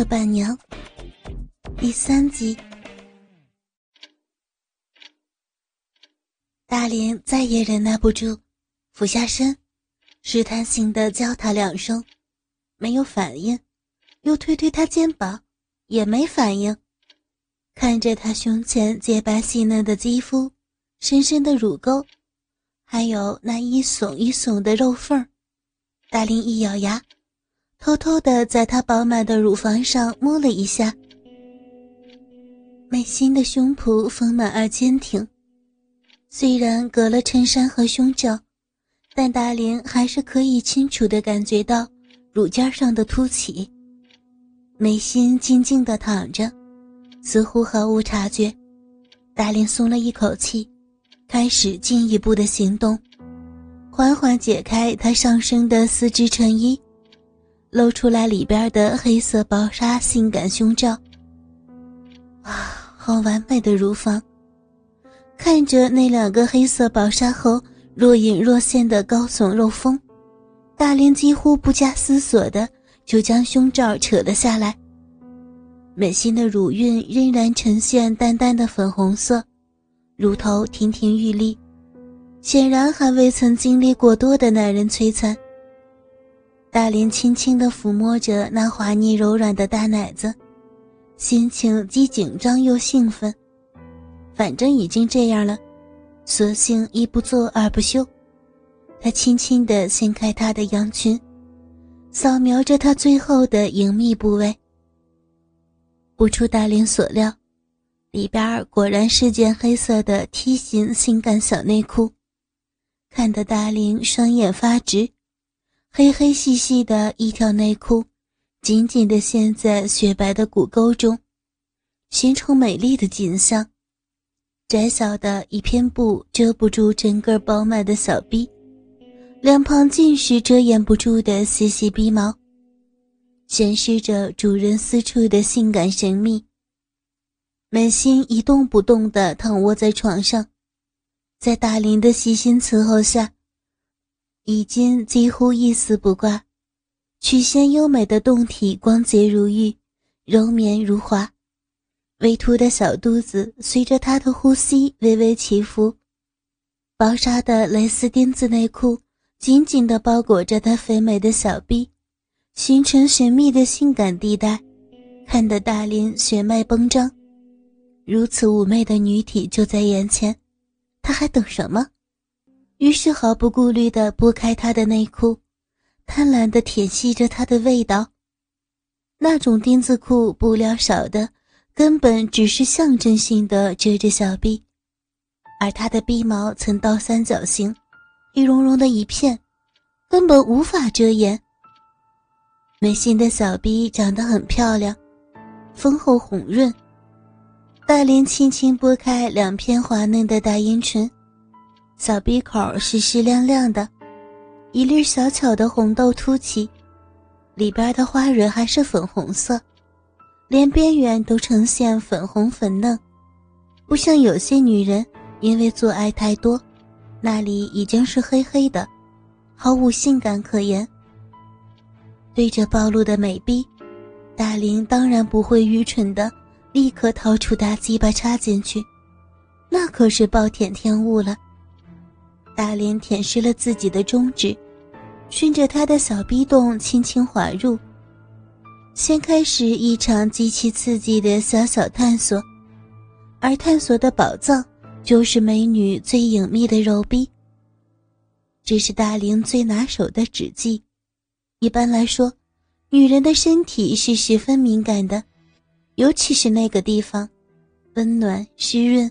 了伴娘第三集。大林再也忍耐不住，俯下身，试探性的叫他两声，没有反应，又推推他肩膀，也没反应。看着他胸前洁白细嫩的肌肤，深深的乳沟，还有那一耸一耸的肉缝大林一咬牙。偷偷的在她饱满的乳房上摸了一下，美心的胸脯丰满而坚挺，虽然隔了衬衫和胸罩，但大林还是可以清楚的感觉到乳尖上的凸起。美心静静的躺着，似乎毫无察觉。大林松了一口气，开始进一步的行动，缓缓解开她上身的丝质衬衣。露出来里边的黑色薄纱性感胸罩，哇，好完美的乳房！看着那两个黑色薄纱后若隐若现的高耸肉峰，大林几乎不加思索的就将胸罩扯了下来。美心的乳晕仍然呈现淡淡的粉红色，乳头亭亭玉立，显然还未曾经历过多的男人摧残。大林轻轻地抚摸着那滑腻柔软的大奶子，心情既紧张又兴奋。反正已经这样了，索性一不做二不休。他轻轻地掀开她的羊裙，扫描着她最后的隐秘部位。不出大林所料，里边果然是件黑色的梯形性感小内裤，看得大林双眼发直。黑黑细细的一条内裤，紧紧地陷在雪白的骨沟中，形成美丽的景象。窄小的一片布遮不住整个饱满的小臂，两旁尽是遮掩不住的细细逼毛，显示着主人私处的性感神秘。美心一动不动地躺卧在床上，在大林的细心伺候下。已经几乎一丝不挂，曲线优美的胴体光洁如玉，柔绵如滑，微凸的小肚子随着她的呼吸微微起伏，薄纱的蕾丝丁字内裤紧紧地包裹着她肥美的小臂，形成神秘的性感地带，看得大林血脉绷张。如此妩媚的女体就在眼前，他还等什么？于是毫不顾虑地拨开她的内裤，贪婪地舔吸着她的味道。那种丁字裤布料少的，根本只是象征性的遮着小臂，而她的臂毛呈倒三角形，一绒绒的一片，根本无法遮掩。美心的小臂长得很漂亮，丰厚红润。大林轻轻拨开两片滑嫩的大阴唇。小鼻口湿湿亮亮的，一粒小巧的红豆凸起，里边的花蕊还是粉红色，连边缘都呈现粉红粉嫩，不像有些女人因为做爱太多，那里已经是黑黑的，毫无性感可言。对着暴露的美逼，大林当然不会愚蠢的立刻掏出大鸡巴插进去，那可是暴殄天物了。大脸舔湿了自己的中指，顺着他的小逼洞轻轻滑入，先开始一场极其刺激的小小探索，而探索的宝藏就是美女最隐秘的肉壁。这是大龄最拿手的指技。一般来说，女人的身体是十分敏感的，尤其是那个地方，温暖湿润，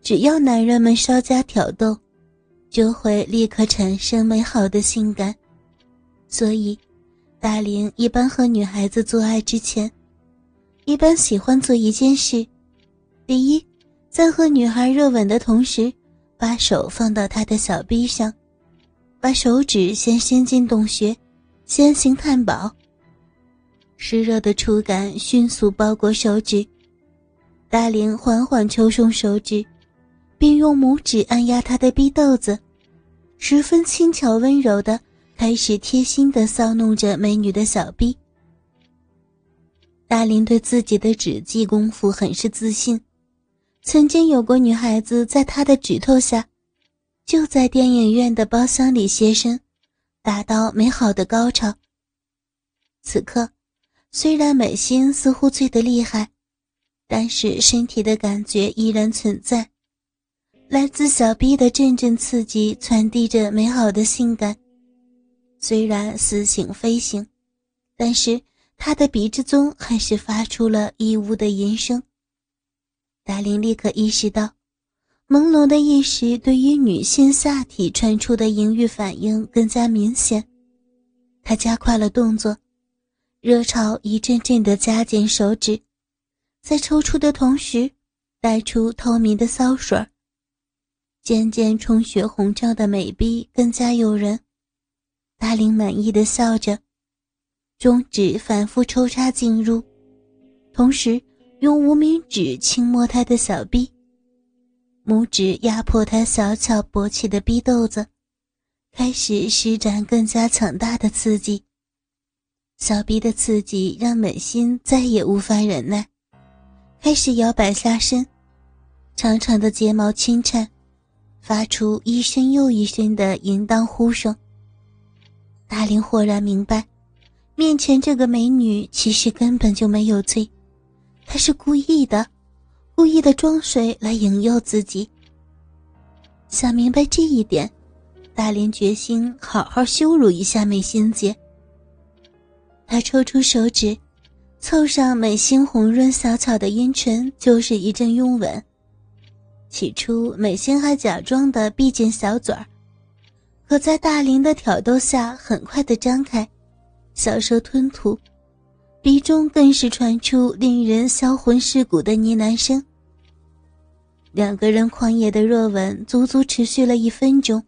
只要男人们稍加挑逗。就会立刻产生美好的性感，所以大林一般和女孩子做爱之前，一般喜欢做一件事：第一，在和女孩热吻的同时，把手放到她的小臂上，把手指先伸进洞穴，先行探宝。湿热的触感迅速包裹手指，大林缓缓抽松手指，并用拇指按压她的逼豆子。十分轻巧温柔的，开始贴心的搔弄着美女的小臂。大林对自己的指技功夫很是自信，曾经有过女孩子在他的指头下，就在电影院的包厢里现身，达到美好的高潮。此刻，虽然美心似乎醉得厉害，但是身体的感觉依然存在，来自小臂的阵阵刺激传递着美好的性感。虽然似醒非醒，但是。他的鼻子中还是发出了异物的吟声。达林立刻意识到，朦胧的意识对于女性下体传出的淫欲反应更加明显。他加快了动作，热潮一阵阵的加紧手指，在抽出的同时，带出透明的骚水渐渐充血红胀的美臂更加诱人。大林满意的笑着。中指反复抽插进入，同时用无名指轻摸他的小臂，拇指压迫他小巧勃起的逼豆子，开始施展更加强大的刺激。小臂的刺激让美心再也无法忍耐，开始摇摆下身，长长的睫毛轻颤，发出一声又一声的淫荡呼声。大林豁然明白。面前这个美女其实根本就没有醉，她是故意的，故意的装水来引诱自己。想明白这一点，大林决心好好羞辱一下美心姐。他抽出手指，凑上美心红润小巧的阴唇，就是一阵拥吻。起初，美心还假装的闭紧小嘴儿，可在大林的挑逗下，很快的张开。小舌吞吐，鼻中更是传出令人销魂蚀骨的呢喃声。两个人狂野的热吻足足持续了一分钟。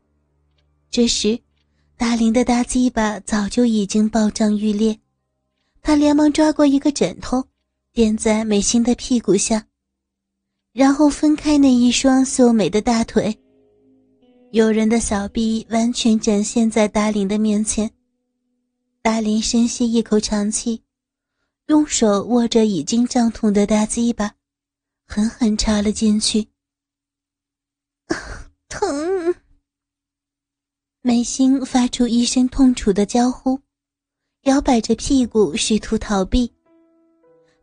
这时，大林的大鸡巴早就已经暴胀欲裂，他连忙抓过一个枕头，垫在美心的屁股下，然后分开那一双秀美的大腿，诱人的小臂完全展现在达林的面前。大林深吸一口长气，用手握着已经胀痛的大鸡巴，狠狠插了进去。疼！美心发出一声痛楚的娇呼，摇摆着屁股试图逃避。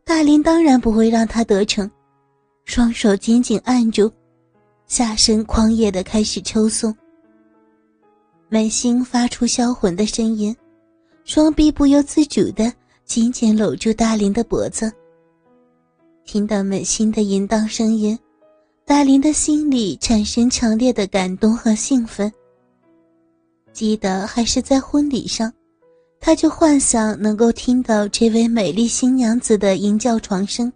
大林当然不会让他得逞，双手紧紧按住，下身狂野的开始抽送。美心发出销魂的声音。双臂不由自主的紧紧搂住大林的脖子。听到美心的淫荡声音，大林的心里产生强烈的感动和兴奋。记得还是在婚礼上，他就幻想能够听到这位美丽新娘子的淫叫床声。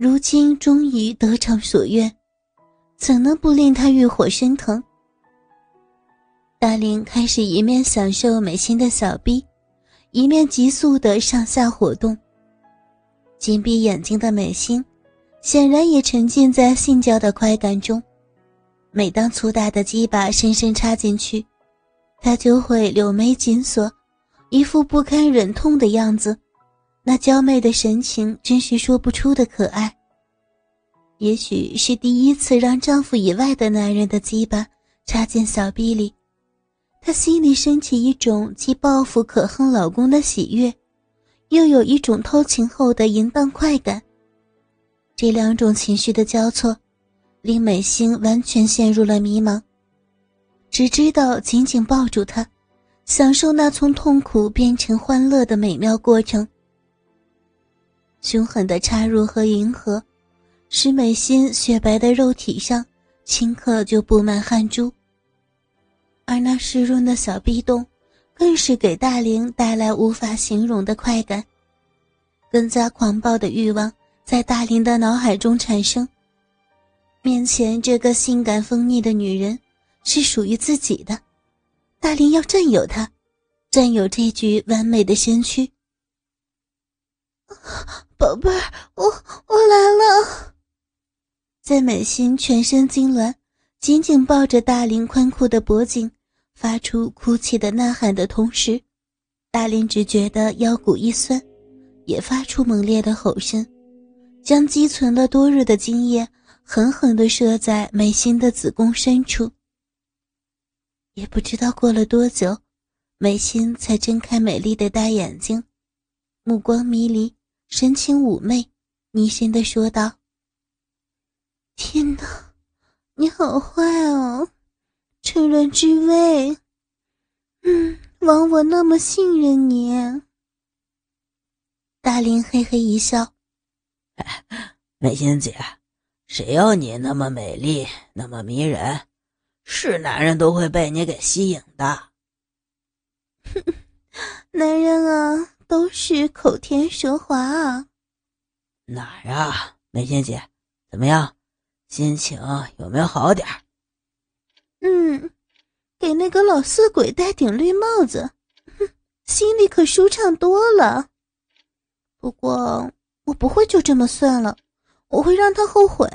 如今终于得偿所愿，怎能不令他欲火升腾？大林开始一面享受美心的小臂，一面急速的上下活动。紧闭眼睛的美心，显然也沉浸在性交的快感中。每当粗大的鸡巴深深插进去，他就会柳眉紧锁，一副不堪忍痛的样子。那娇媚的神情真是说不出的可爱。也许是第一次让丈夫以外的男人的鸡巴插进小臂里。她心里升起一种既报复可恨老公的喜悦，又有一种偷情后的淫荡快感。这两种情绪的交错，令美心完全陷入了迷茫，只知道紧紧抱住他，享受那从痛苦变成欢乐的美妙过程。凶狠的插入和迎合，使美心雪白的肉体上顷刻就布满汗珠。而那湿润的小壁洞，更是给大林带来无法形容的快感。更加狂暴的欲望在大林的脑海中产生。面前这个性感丰膩的女人，是属于自己的，大林要占有她，占有这具完美的身躯。宝贝儿，我我来了。在美心全身痉挛，紧紧抱着大林宽阔的脖颈。发出哭泣的呐喊的同时，大林只觉得腰骨一酸，也发出猛烈的吼声，将积存了多日的精液狠狠地射在美心的子宫深处。也不知道过了多久，美心才睁开美丽的大眼睛，目光迷离，神情妩媚，迷心的说道：“天哪，你好坏哦，趁人之危。嗯，枉我那么信任你。”大林嘿嘿一笑：“ 美心姐，谁要你那么美丽，那么迷人，是男人都会被你给吸引的。哼 男人啊，都是口甜舌滑啊。哪儿啊，美仙姐，怎么样？心情有没有好点嗯，给那个老色鬼戴顶绿帽子，哼，心里可舒畅多了。”不过我不会就这么算了，我会让他后悔。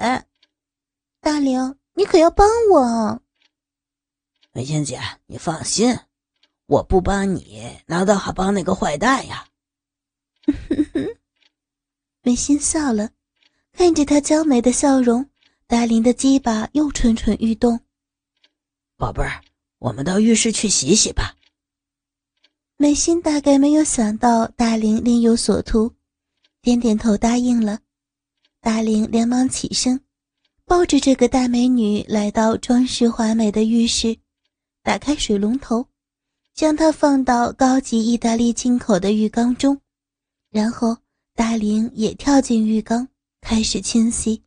大玲，你可要帮我。美仙姐，你放心，我不帮你，难道还帮那个坏蛋呀？美心笑了，看着他娇美的笑容，达林的鸡巴又蠢蠢欲动。宝贝儿，我们到浴室去洗洗吧。美心大概没有想到大林另有所图，点点头答应了。大林连忙起身，抱着这个大美女来到装饰华美的浴室，打开水龙头，将它放到高级意大利进口的浴缸中，然后大林也跳进浴缸，开始清洗。